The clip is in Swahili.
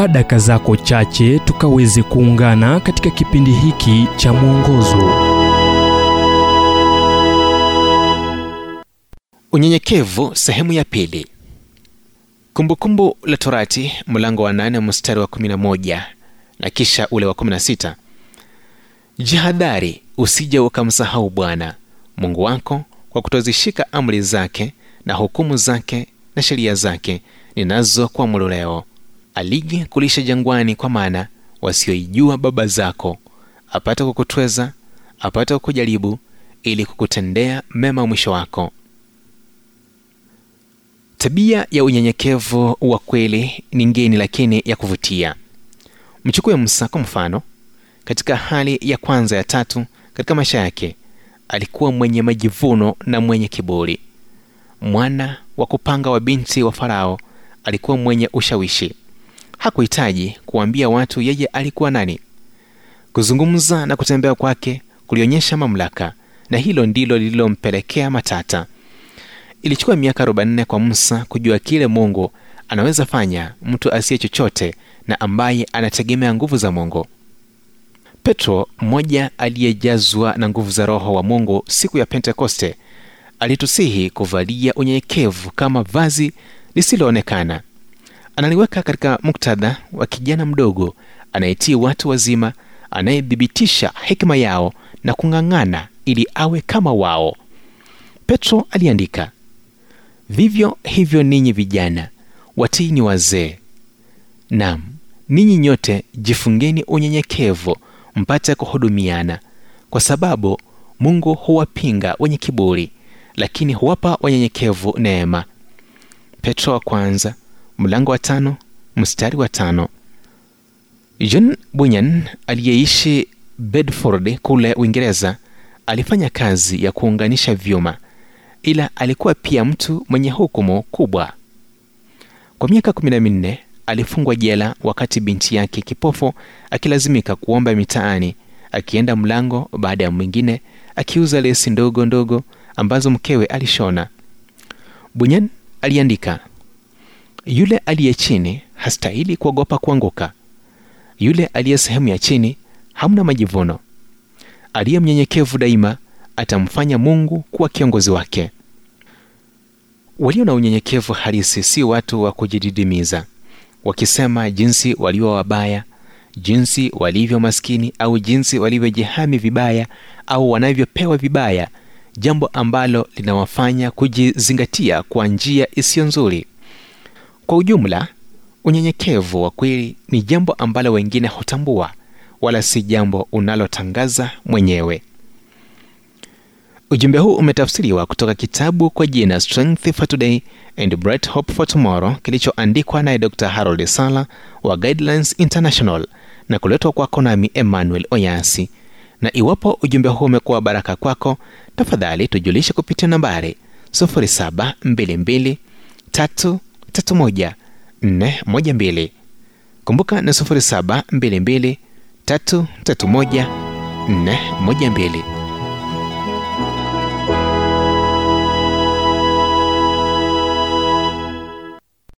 chukua daka zako chache tukaweze kuungana katika kipindi hiki cha mwongozo. Unyenyekevu sehemu ya pili. Kumbukumbu la torati mlango wa 8 mstari wa 11 na kisha ule wa 16 jihadhari usije ukamsahau bwana mungu wako kwa kutozishika amri zake na hukumu zake na sheria zake ninazokuamuru leo alije kulisha jangwani kwa maana wasioijua baba zako. Apate kukutweza apate kukujaribu ili kukutendea mema mwisho wako. Tabia ya unyenyekevu wa kweli ni ngeni lakini ya kuvutia. Mchukue msa kwa mfano. Katika hali ya kwanza ya tatu katika maisha yake alikuwa mwenye majivuno na mwenye kiburi. Mwana wa kupanga wa binti wa farao alikuwa mwenye ushawishi hakuhitaji kuwaambia watu yeye alikuwa nani. Kuzungumza na kutembea kwake kulionyesha mamlaka na hilo ndilo lililompelekea matata. Ilichukua miaka 44 kwa musa kujua kile mungu anaweza fanya mtu asiye chochote na ambaye anategemea nguvu za mungu. Petro mmoja aliyejazwa na nguvu za roho wa mungu siku ya pentekoste alitusihi kuvalia unyenyekevu kama vazi lisiloonekana analiweka katika muktadha wa kijana mdogo anayetii watu wazima anayethibitisha hekima yao na kung'ang'ana ili awe kama wao. Petro aliandika vivyo hivyo ninyi vijana watiini wazee. Nam ninyi nyote jifungeni unyenyekevu mpate kuhudumiana kwa sababu mungu huwapinga wenye kiburi lakini huwapa wanyenyekevu neema. Petro wa kwanza mlango wa tano mstari wa tano. John bunyan aliyeishi bedford kule uingereza alifanya kazi ya kuunganisha vyuma ila alikuwa pia mtu mwenye hukumu kubwa. Kwa miaka kumi na minne alifungwa jela wakati binti yake kipofu akilazimika kuomba mitaani akienda mlango baada ya mwingine akiuza lesi ndogo ndogo ambazo mkewe alishona. Bunyan aliandika yule aliye chini hastahili kuogopa kuanguka. Yule aliye sehemu ya chini hamna majivuno. Aliye mnyenyekevu daima atamfanya mungu kuwa kiongozi wake. Walio na unyenyekevu halisi si watu wa kujididimiza wakisema jinsi walio wabaya jinsi walivyo maskini au jinsi walivyojihami vibaya au wanavyopewa vibaya jambo ambalo linawafanya kujizingatia kwa njia isiyo nzuri kwa ujumla unyenyekevu wa kweli ni jambo ambalo wengine hutambua wala si jambo unalotangaza mwenyewe. Ujumbe huu umetafsiriwa kutoka kitabu kwa jina strength for today and bright hope for tomorrow kilichoandikwa naye dr harold sala wa guidelines international na kuletwa kwako nami emmanuel oyasi. Na iwapo ujumbe huu umekuwa baraka kwako tafadhali tujulishe kupitia nambari 722 kumbuka na 722 331 412